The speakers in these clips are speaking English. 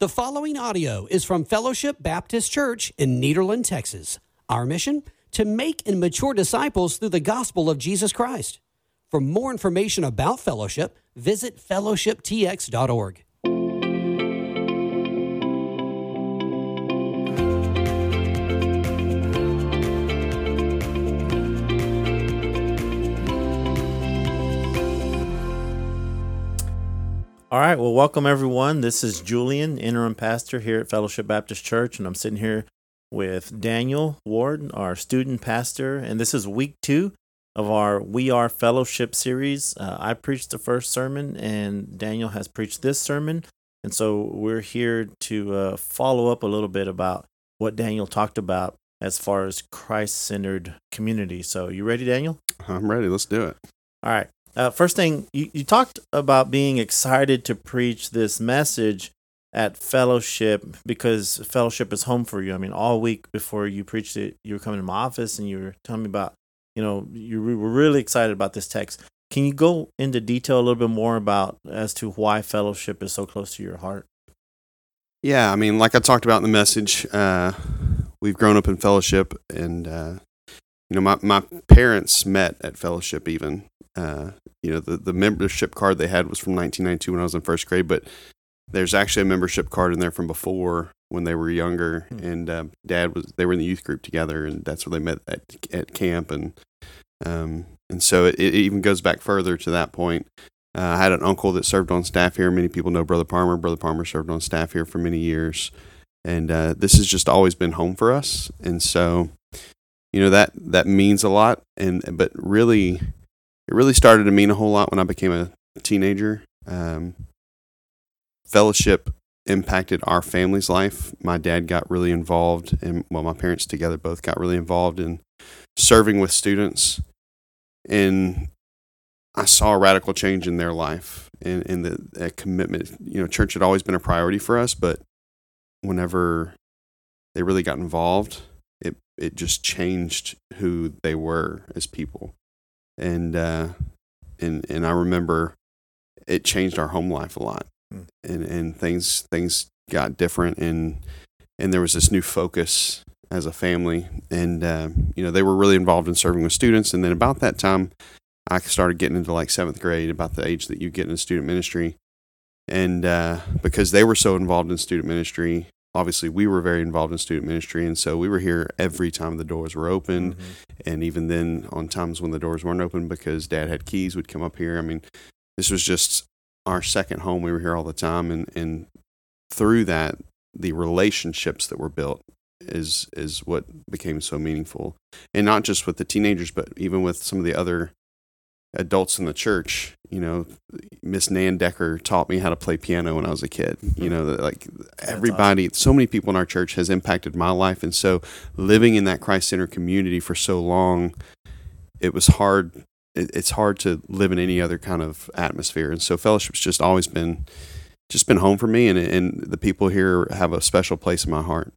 The following audio is from Fellowship Baptist Church in Nederland, Texas. Our mission? To make and mature disciples through the gospel of Jesus Christ. For more information about Fellowship, visit fellowshiptx.org. All right. Well, welcome everyone. This is Julian, interim pastor here at Fellowship Baptist Church, and I'm sitting here with Daniel Ward, our student pastor, and this is week two of our We Are Fellowship series. Uh, I preached the first sermon, and Daniel has preached this sermon, and so we're here to uh, follow up a little bit about what Daniel talked about as far as Christ-centered community. So, you ready, Daniel? I'm ready. Let's do it. All right. Uh, first thing, you, you talked about being excited to preach this message at fellowship because fellowship is home for you. I mean, all week before you preached it, you were coming to my office and you were telling me about, you know, you were really excited about this text. Can you go into detail a little bit more about as to why fellowship is so close to your heart? Yeah, I mean, like I talked about in the message, uh, we've grown up in fellowship, and uh, you know, my my parents met at fellowship even, uh, you know, the, the membership card they had was from 1992 when I was in first grade, but there's actually a membership card in there from before when they were younger. Hmm. And uh, dad was, they were in the youth group together, and that's where they met at, at camp. And, um, and so it, it even goes back further to that point. Uh, I had an uncle that served on staff here. Many people know Brother Palmer. Brother Palmer served on staff here for many years. And uh, this has just always been home for us. And so, you know, that, that means a lot. And, but really, it really started to mean a whole lot when I became a teenager. Um, fellowship impacted our family's life. My dad got really involved, and well, my parents together both got really involved in serving with students, and I saw a radical change in their life and, and the commitment. You know, church had always been a priority for us, but whenever they really got involved, it it just changed who they were as people and uh, and and I remember it changed our home life a lot, Hmm. and and things things got different, and and there was this new focus as a family, and uh, you know they were really involved in serving with students, and then about that time, I started getting into like seventh grade, about the age that you get in student ministry, and uh, because they were so involved in student ministry. Obviously, we were very involved in student ministry, and so we were here every time the doors were open. Mhm. and even then on times when the doors weren't open because dad had keys would come up here. I mean this was just our second home. We were here all the time and and through that the relationships that were built is is what became so meaningful. And not just with the teenagers but even with some of the other adults in the church you know miss nan decker taught me how to play piano when i was a kid. You mm-hmm. know like everybody so many people in our church has impacted my life. And so living in that christ-centered community for so long it was hard it's hard to live in any other kind of atmosphere. And so fellowship's just always been just been home for me and and the people here have a special place in my heart.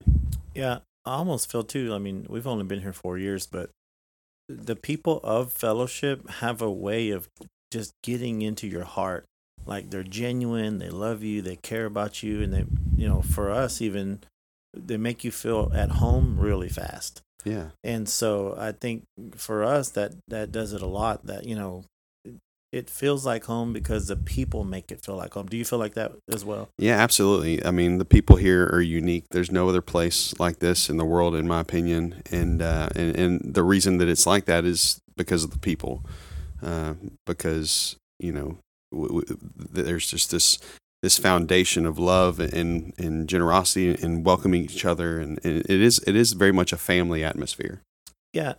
Yeah, I almost feel too. I mean, we've only been here four years, but the people of fellowship have a way of just getting into your heart. Like they're genuine, they love you, they care about you, and they, you know, for us even, they make you feel at home really fast. yeah And so I think for us that that does it a lot. That you know, it, feels like home because the people make it feel like home. Do you feel like that as well? Yeah, absolutely. I mean, the people here are unique. There's no other place like this in the world, in my opinion. And uh, and and the reason that it's like that is because of the people, uh, because you know w- w- there's just this this foundation of love and and generosity and welcoming each other, and, and it is it is very much a family atmosphere. Yeah.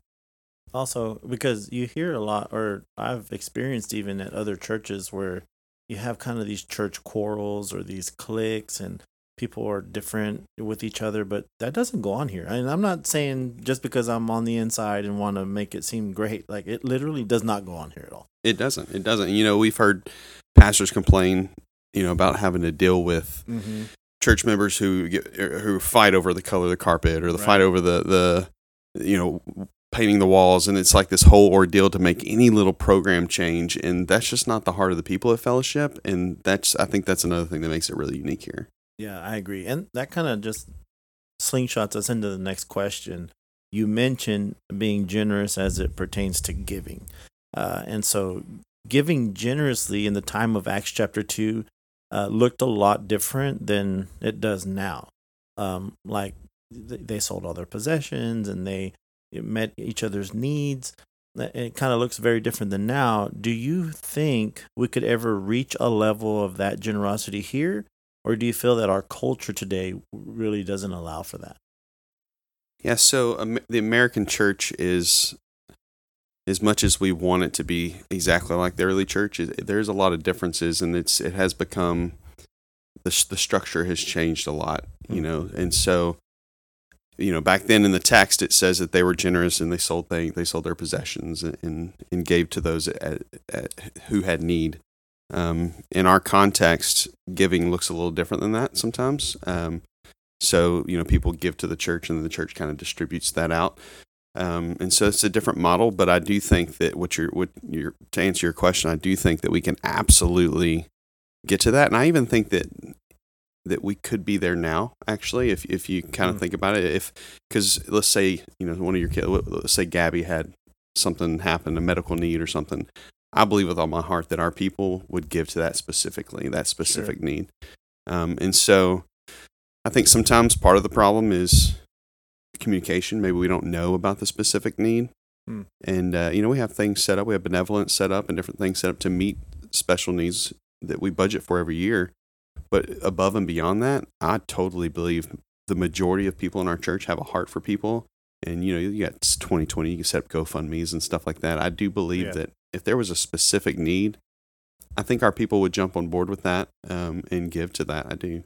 Also, because you hear a lot, or I've experienced even at other churches where you have kind of these church quarrels or these cliques, and people are different with each other, but that doesn't go on here. And I'm not saying just because I'm on the inside and want to make it seem great, like it literally does not go on here at all. It doesn't. It doesn't. You know, we've heard pastors complain, you know, about having to deal with Mm-hmm. church members who get, er, who fight over the color of the carpet or the Right. fight over the the you know painting the walls and it's like this whole ordeal to make any little program change and that's just not the heart of the people at fellowship and that's i think that's another thing that makes it really unique here Yeah, I agree. And that kind of just slingshots us into the next question. You mentioned being generous as it pertains to giving. Uh, and so giving generously in the time of Acts chapter 2 uh, looked a lot different than it does now. Um, like they sold all their possessions and they met each other's needs. It kind of looks very different than now. Do you think we could ever reach a level of that generosity here? Or do you feel that our culture today really doesn't allow for that? Yeah, so um, the American church is, as much as we want it to be exactly like the early church, there's a lot of differences, and it's it has become the the structure has changed a lot, you hmm. know, and so you know back then in the text it says that they were generous and they sold they, they sold their possessions and and gave to those at, at, who had need. Um, in our context giving looks a little different than that sometimes. Um, so you know people give to the church and the church kind of distributes that out. Um, and so it's a different model but i do think that what you're what you're to answer your question i do think that we can absolutely get to that. And i even think that that we could be there now actually if if you kind of mm. think about it if because let's say you know one of your kids let's say gabby had something happen a medical need or something i believe with all my heart that our people would give to that specifically that specific sure. need um, and so i think sometimes part of the problem is communication maybe we don't know about the specific need mm. and uh, you know we have things set up we have benevolence set up and different things set up to meet special needs that we budget for every year but above and beyond that, I totally believe the majority of people in our church have a heart for people. And you know, you got 2020, you can set up GoFundMe's and stuff like that. I do believe yeah. that if there was a specific need, I think our people would jump on board with that um, and give to that. I do.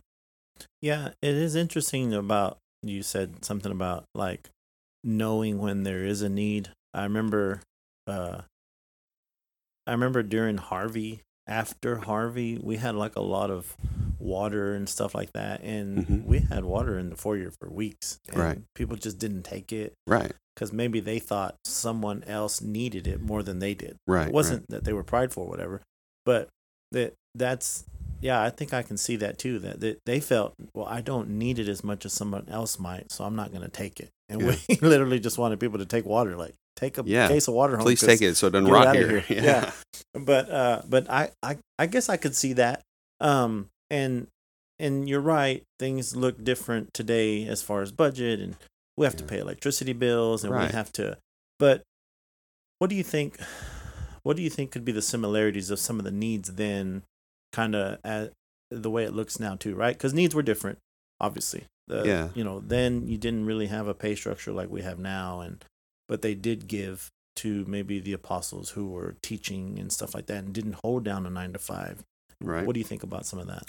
Yeah, it is interesting about you said something about like knowing when there is a need. I remember, uh, I remember during Harvey, after Harvey, we had like a lot of water and stuff like that. And mm-hmm. we had water in the foyer for weeks. right. People just didn't take it. Right. Because maybe they thought someone else needed it more than they did. Right. It wasn't right. that they were prideful or whatever. But that that's yeah, I think I can see that too. That, that they felt, well, I don't need it as much as someone else might, so I'm not going to take it. And yeah. we literally just wanted people to take water. Like, take a yeah. case of water home. Please take it so it doesn't rot here. here. Yeah. yeah. But uh, but I, I I guess I could see that. Um, and and you're right, things look different today as far as budget and we have yeah. to pay electricity bills and right. we have to but what do you think what do you think could be the similarities of some of the needs then kind of at the way it looks now too, right? Cuz needs were different, obviously. The, yeah. You know, then you didn't really have a pay structure like we have now and but they did give to maybe the apostles who were teaching and stuff like that and didn't hold down a 9 to 5. Right. What do you think about some of that?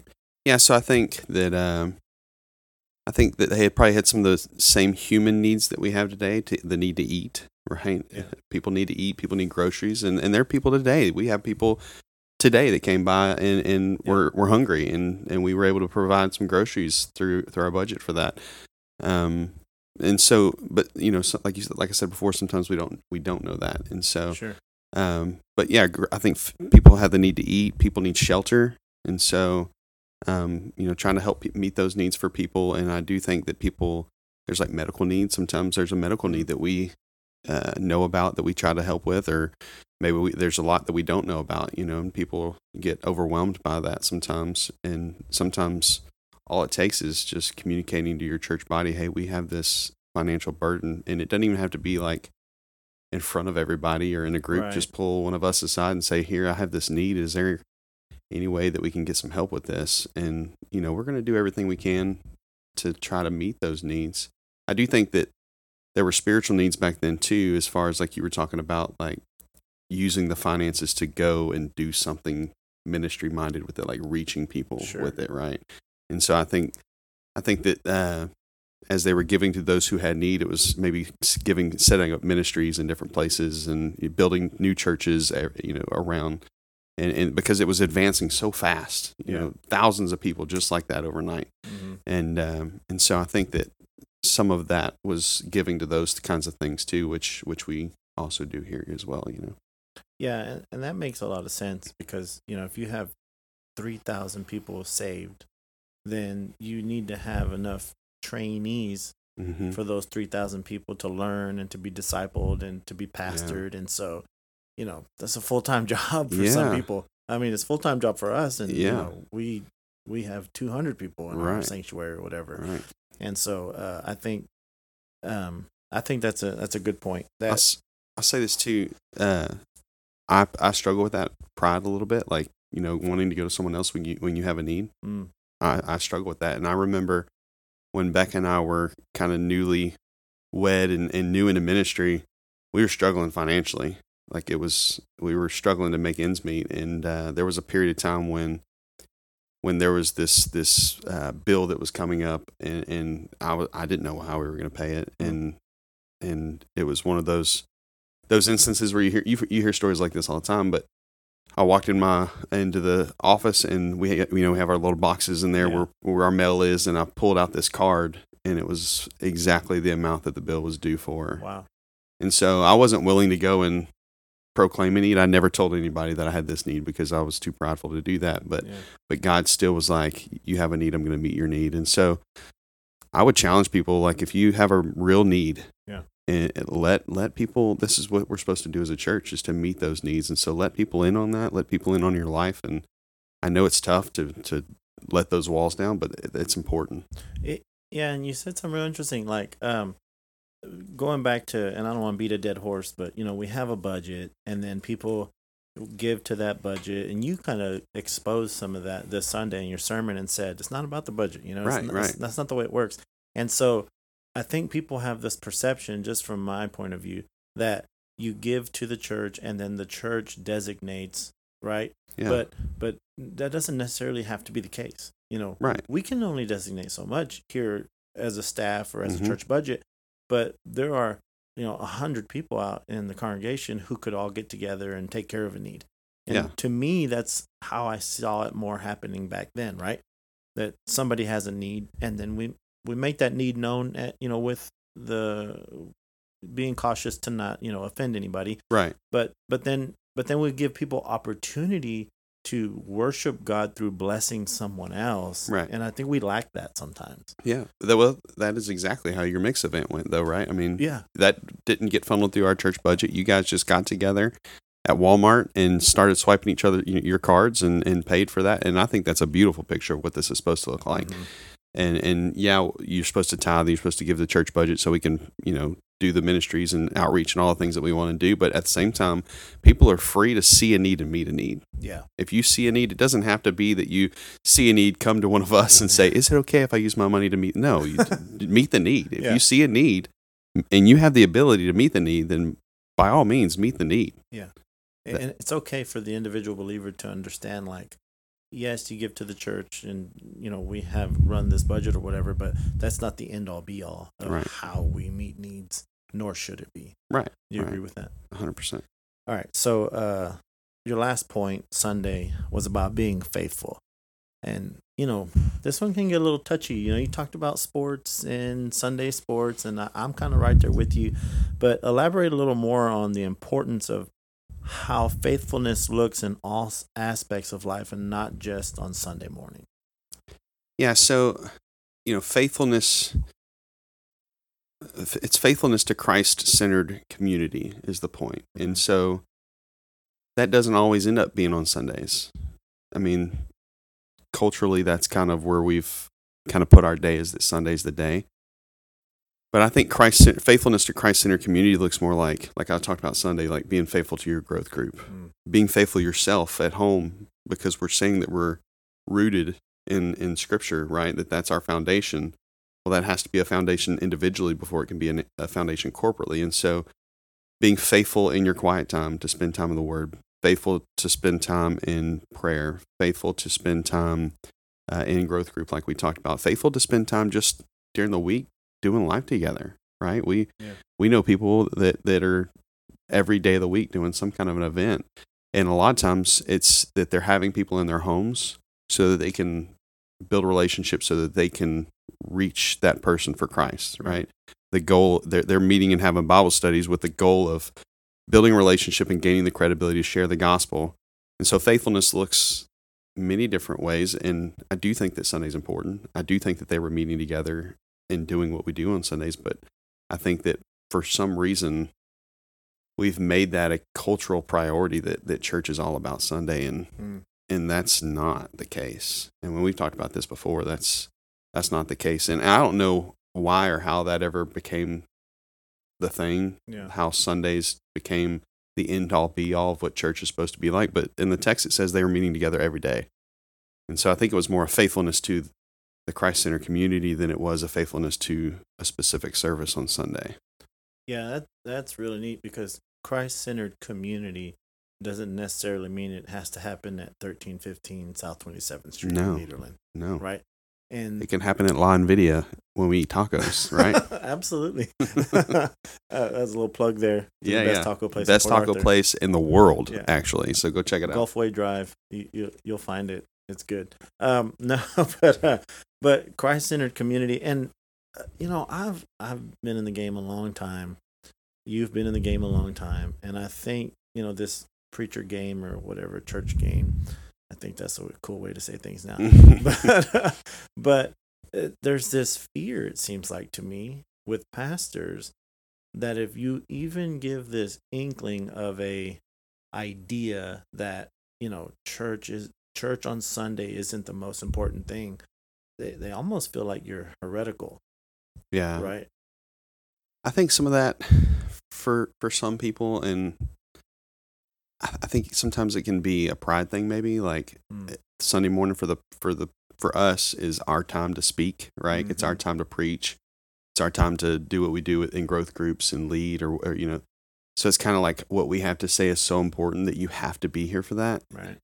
Yeah, so I think that um, I think that they had probably had some of the same human needs that we have today. To, the need to eat, right? Yeah. People need to eat. People need groceries, and and there are people today. We have people today that came by and, and yeah. were, were hungry, and, and we were able to provide some groceries through through our budget for that. Um, and so, but you know, so, like you like I said before, sometimes we don't we don't know that, and so. Sure. Um, but yeah, I think f- people have the need to eat. People need shelter, and so um, you know, trying to help meet those needs for people. And I do think that people, there's like medical needs. Sometimes there's a medical need that we uh, know about that we try to help with, or maybe we, there's a lot that we don't know about, you know, and people get overwhelmed by that sometimes. And sometimes all it takes is just communicating to your church body, hey, we have this financial burden. And it doesn't even have to be like, in front of everybody or in a group, right. just pull one of us aside and say, "Here, I have this need. Is there any way that we can get some help with this. And, you know, we're going to do everything we can to try to meet those needs. I do think that there were spiritual needs back then too, as far as like you were talking about, like using the finances to go and do something ministry minded with it, like reaching people sure. with it, right? And so I think, I think that uh, as they were giving to those who had need, it was maybe giving, setting up ministries in different places and building new churches, you know, around and, and because it was advancing so fast, you yeah. know, thousands of people just like that overnight, mm-hmm. and um, and so I think that some of that was giving to those kinds of things too, which which we also do here as well, you know. Yeah, and, and that makes a lot of sense because you know if you have three thousand people saved, then you need to have enough trainees hmm for those 3,000 people to learn and to be discipled and to be pastored. And so, you know, that's a full time job for some people. I mean, it's full time job for us. And, you Yeah. know, we, we have 200 people in our sanctuary or whatever. Right. And so, uh, I think, um, I think that's a, that's a good point. That's, I, That, s- I say this too. Uh, I I struggle with that pride a little bit, like you know, wanting to go to someone else when you when you have a need. mm, I, I struggle with that, and I remember when Becca and I were kind of newly wed and, and new into ministry, we were struggling financially. Like it was, we were struggling to make ends meet, and uh, there was a period of time when when there was this this uh, bill that was coming up, and, and I was I didn't know how we were going to pay it, and and it was one of those those instances where you hear you, you hear stories like this all the time, but I walked in my into the office and we you know we have our little boxes in there Yeah. where where our mail is, and I pulled out this card, and it was exactly the amount that the bill was due for, wow. and so I wasn't willing to go and proclaim a need. I never told anybody that I had this need because I was too prideful to do that, but Yeah. but God still was like, "You have a need. I'm going to meet your need." And so, I would challenge people like, if you have a real need, Yeah. And let let people. This is what we're supposed to do as a church is to meet those needs. And so, let people in on that. Let people in on your life. And I know it's tough to to let those walls down, but it's important. Yeah, and you said something real interesting, like um, going back to, and I don't want to beat a dead horse, but you know, we have a budget, and then people give to that budget, and you kind of exposed some of that this Sunday in your sermon and said it's not about the budget, you know, Right, not- right. That's not the way it works, and so I think people have this perception, just from my point of view, that you give to the church, and then the church designates, right? Yeah. But but that doesn't necessarily have to be the case. You know, Right. we can only designate so much here as a staff or as Mhm. a church budget, but there are you know a hundred people out in the congregation who could all get together and take care of a need. And Yeah. to me, that's how I saw it more happening back then, right? That somebody has a need, and then we we make that need known, at, you know, with the being cautious to not you know offend anybody right. but but then but then we give people opportunity to worship God through blessing someone else. Right. And I think we lack that sometimes. Yeah. That, well, that is exactly how your mix event went, though, right? I mean, Yeah. that didn't get funneled through our church budget. You guys just got together at Walmart and started swiping each other your cards and, and paid for that. And I think that's a beautiful picture of what this is supposed to look like. Mhm. And and yeah, you're supposed to tithe. You're supposed to give the church budget so we can you know do the ministries and outreach and all the things that we want to do. But at the same time, people are free to see a need and meet a need. Yeah. If you see a need, it doesn't have to be that you see a need, come to one of us and say, "Is it okay if I use my money to meet?" No, you meet the need. If Yeah. you see a need and you have the ability to meet the need, then by all means, meet the need. Yeah. and it's okay for the individual believer to understand like yes, you give to the church and you know, we have run this budget or whatever, but that's not the end all be all of Right. how we meet needs, nor should it be. Right. You agree with that? 100. percent All right. So, uh, your last point Sunday was about being faithful. And, you know, this one can get a little touchy. You know, you talked about sports and Sunday sports, and I, I'm kind of right there with you. But elaborate a little more on the importance of how faithfulness looks in all aspects of life and not just on Sunday morning. Yeah. So, you know, faithfulness. Uh, it's faithfulness to Christ-centered community is the point, and so that doesn't always end up being on Sundays. I mean, culturally, that's kind of where we've kind of put our day is that Sunday's the day. But I think Christ faithfulness to Christ-centered community looks more like, like I talked about Sunday, like being faithful to your growth group, Mm. being faithful yourself at home, because we're saying that we're rooted in in Scripture, right? That that's our foundation. Well, that has to be a foundation individually before it can be an, a foundation corporately. And so, being faithful in your quiet time to spend time in the Word, faithful to spend time in prayer, faithful to spend time uh, in growth group, like we talked about, faithful to spend time just during the week doing life together, right? We Yeah. we know people that that are every day of the week doing some kind of an event, and a lot of times it's that they're having people in their homes so that they can build relationships, so that they can reach that person for Christ, right? The goal they're they're meeting and having Bible studies with the goal of building a relationship and gaining the credibility to share the gospel. And so faithfulness looks many different ways. And I do think that Sunday's important. I do think that they were meeting together and doing what we do on Sundays. But I think that for some reason, we've made that a cultural priority that, that church is all about Sunday. And, Mm. and that's not the case. And when we've talked about this before, that's, that's not the case. And I don't know why or how that ever became the thing Yeah. how Sundays became the end all be all of what church is supposed to be like. But in the text, it says they were meeting together every day. And so I think it was more a faithfulness to the Christ Center community than it was a faithfulness to a specific service on Sunday. Yeah, that, that's really neat because Christ centered community doesn't necessarily mean it has to happen at 1315 South 27th Street No. in Nederland, No, right? And it can happen at La Nvidia when we eat tacos, right? Absolutely. uh, that's a little plug there. to the Yeah, best yeah. taco place. in Best taco Arthur. place in the world, Yeah. actually. So go check it out. Gulfway Drive. You, you you'll find it. It's good. Um, no, but uh, but Christ centered community, and uh, you know, I've I've been in the game a long time. You've been in the game a long time, and I think you know this preacher game or whatever church game. I think that's a cool way to say things now. but uh, but uh, there's this fear. It seems like to me with pastors that if you even give this inkling of a idea that you know church is church on Sunday isn't the most important thing, they they almost feel like you're heretical, yeah. right? I think some of that for for some people, and I think sometimes it can be a pride thing. Maybe like Mm. Sunday morning for the for the for us is our time to speak. Right, it's our Mhm. time to preach. It's our time to do what we do in growth groups and lead, or, or you know. So it's kind of like what we have to say is so important that you have to be here for that. Right.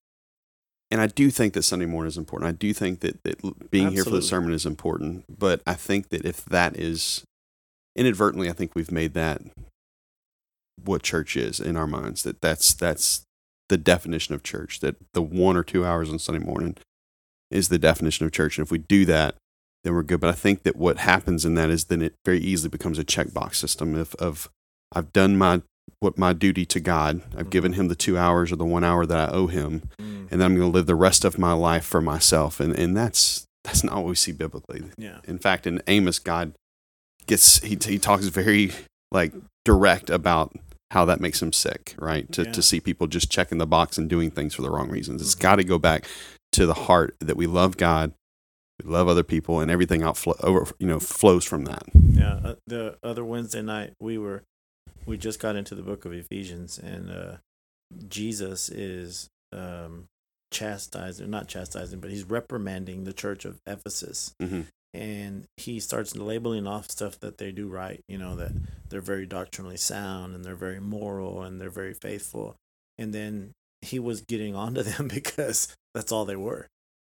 And I do think that Sunday morning is important. I do think that, that being here for the sermon is important. But I think that if that is inadvertently, I think we've made that what church is in our minds. That that's that's the definition of church. That the one or two hours on Sunday morning is the definition of church. And if we do that, then we're good. But I think that what happens in that is then it very easily becomes a checkbox system of of I've done my what my duty to God. I've given him the two hours or the one hour that I owe him Mm. and then I'm going to live the rest of my life for myself. And and that's that's not what we see biblically. Yeah. In fact, in Amos, God gets he he talks very like direct about how that makes him sick, right? To Yeah. to see people just checking the box and doing things for the wrong reasons. It's Mhm. got to go back to the heart that we love God, we love other people, and everything outflow over you know flows from that. Yeah. Uh, the other Wednesday night, we were we just got into the book of Ephesians, and uh, Jesus is um, chastising, not chastising, but he's reprimanding the church of Ephesus. Mm-hmm. and he starts labeling off stuff that they do right you know that they're very doctrinally sound and they're very moral and they're very faithful and then he was getting onto them because that's all they were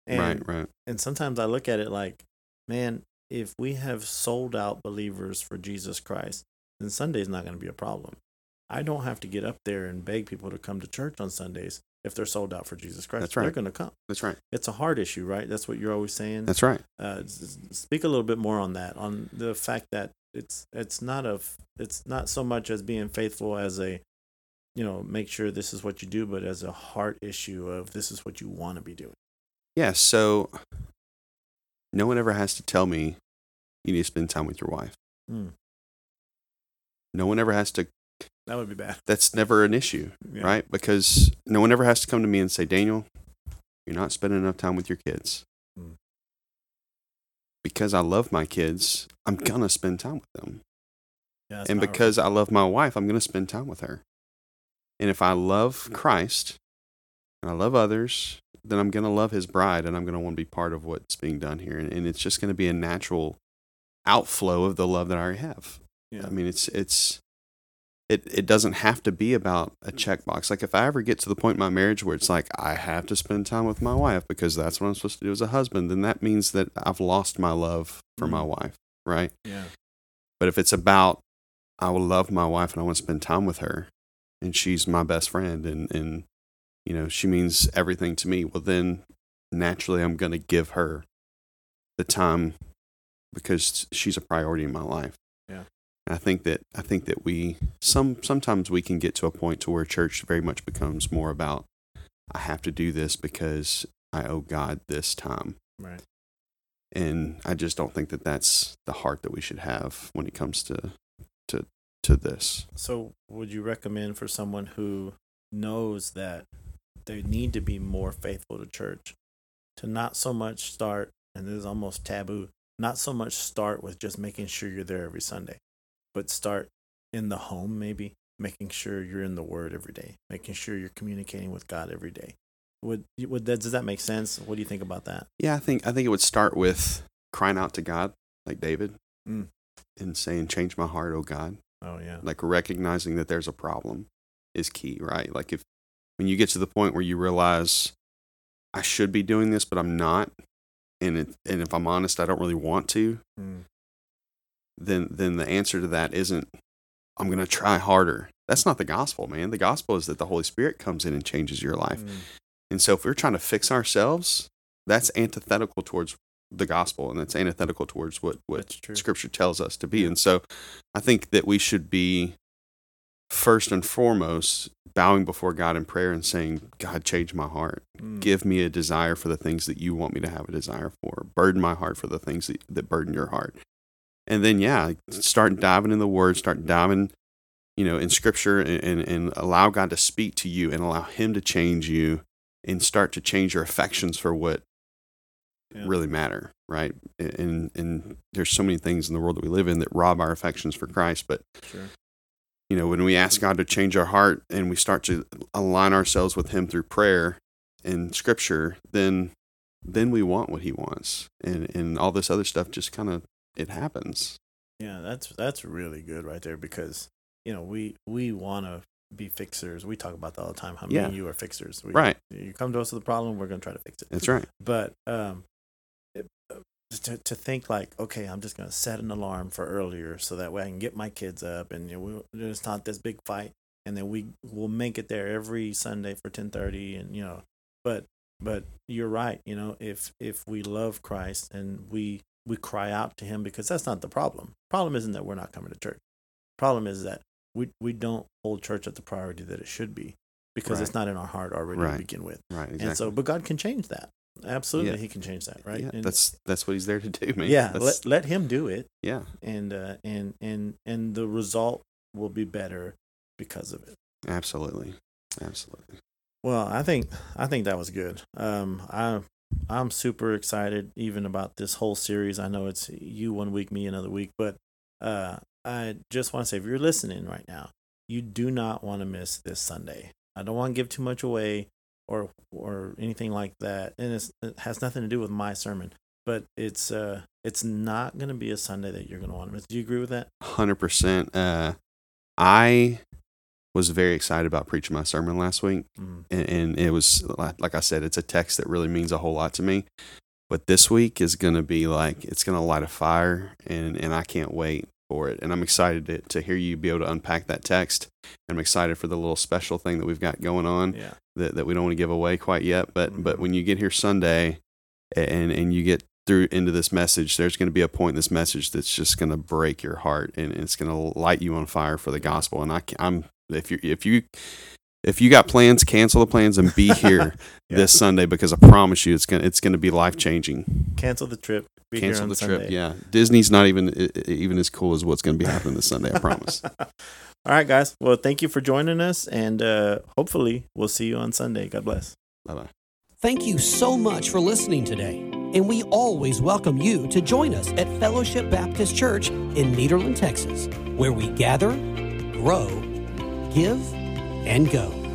and right, right. and sometimes i look at it like man if we have sold out believers for jesus christ then sunday's not going to be a problem i don't have to get up there and beg people to come to church on sundays if they're sold out for jesus christ That's right. they're going to come That's right. it's a hard issue right that's what you're always saying That's right. uh, speak a little bit more on that on the fact that it's it's not a it's not so much as being faithful as a you know make sure this is what you do but as a heart issue of this is what you want to be doing Yeah. So no one ever has to tell me you need to spend time with your wife. Hmm. No one ever has to that would be bad that's never an issue, Yeah. right? Because no one ever has to come to me and say, Daniel, you're not spending enough time with your kids. Mm. Because I love my kids, I'm going to spend time with them. yeah, and because I love my wife, I'm going to spend time with her. And if I love Christ and I love others, then I'm going to love his bride and I'm going to want to be part of what's being done here. And, and it's just going to be a natural outflow of the love that I already have. Yeah. I mean, it's it's it it doesn't have to be about a checkbox. Like if I ever get to the point in my marriage where it's like I have to spend time with my wife because that's what I'm supposed to do as a husband, then that means that I've lost my love for my Mm. wife, right? yeah But if it's about I will love my wife and I want to spend time with her and she's my best friend and and you know, she means everything to me, well then naturally I'm going to give her the time because she's a priority in my life. I think that I think that we some sometimes we can get to a point to where church very much becomes more about I have to do this because I owe God this time. Right. And I just don't think that that's the heart that we should have when it comes to to to this. So, would you recommend for someone who knows that they need to be more faithful to church to not so much start, and this is almost taboo, not so much start with just making sure you're there every Sunday, but start in the home, maybe making sure you're in the Word every day, making sure you're communicating with God every day. Would would that does that make sense? What do you think about that? Yeah, I think I think it would start with crying out to God, like David, Mm. and saying, "Change my heart, oh God." Oh yeah, Like recognizing that there's a problem is key, right? Like if when you get to the point where you realize I should be doing this, but I'm not, and it, and if I'm honest, I don't really want to, Mm. Then then the answer to that isn't I'm going to try harder. That's not the gospel, man. The gospel is that the Holy Spirit comes in and changes your life. Mm. And so if we're trying to fix ourselves, that's antithetical towards the gospel and that's antithetical towards what, what scripture tells us to be. And so I think that we should be first and foremost bowing before God in prayer and saying, God, change my heart. Mm. Give me a desire for the things that you want me to have a desire for. Burden my heart for the things that, that burden your heart. And then, yeah, start diving in the word, start diving, you know, in scripture and, and, and allow God to speak to you and allow him to change you and start to change your affections for what Yeah. really matter, right? And and there's so many things in the world that we live in that rob our affections for Christ, but Sure. you know, when we ask God to change our heart and we start to align ourselves with him through prayer and scripture, then then we want what he wants. And and all this other stuff just kind of it happens. Yeah, that's that's really good right there because you know we we want to be fixers. We talk about that all the time. How Yeah. and you are fixers. We, Right. You come to us with a problem, we're gonna try to fix it. That's right. But um, it, uh, to to think like, okay, I'm just gonna set an alarm for earlier so that way I can get my kids up and you know, we, it's not this big fight, and then we will make it there every Sunday for ten thirty, and you know, but but you're right. You know, if if we love Christ and we we cry out to Him because that's not the problem. Problem isn't that we're not coming to church. Problem is that we we don't hold church at the priority that it should be because it's not in our heart already Right. to begin with. Right. Exactly. And so, but God can change that. Absolutely, Yeah. He can change that, right? yeah, And- that's that's what he's there to do, man. yeah. That's- Let let Him do it, yeah. and uh, and and and the result will be better because of it. Absolutely. Absolutely. Well, I think I think that was good. Um, I I'm super excited even about this whole series. I know it's you one week, me another week, but uh, I just want to say if you're listening right now, you do not want to miss this Sunday. I don't want to give too much away or or anything like that, and it has nothing to do with my sermon. But it's uh it's not going to be a Sunday that you're going to want to miss. Do you agree with that? Hundred percent. Uh, I was very excited about preaching my sermon last week, Mm. and, and it was li- like I said, it's a text that really means a whole lot to me. But this week is going to be like it's going to light a fire, and and I can't wait for it. And I'm excited to, to hear you be able to unpack that text. I'm excited for the little special thing that we've got going on Yeah. that, that we don't want to give away quite yet. But but Mhm. when you get here Sunday, and and you get through into this message, there's going to be a point in this message that's just going to break your heart, and it's going to light you on fire for the gospel. And I, I'm if you if you if you got plans, cancel the plans and be here Yeah. this Sunday because I promise you, it's gonna it's gonna be life changing. Cancel the trip. Be Cancel here on the Sunday. trip. Yeah, Disney's not even i- i- even as cool as what's going to be happening this Sunday. I promise. All right, guys. Well, thank you for joining us, and uh, hopefully, we'll see you on Sunday. God bless. bye bye. Thank you so much for listening today. And we always welcome you to join us at Fellowship Baptist Church in Nederland, Texas, where we gather, grow, give, and go.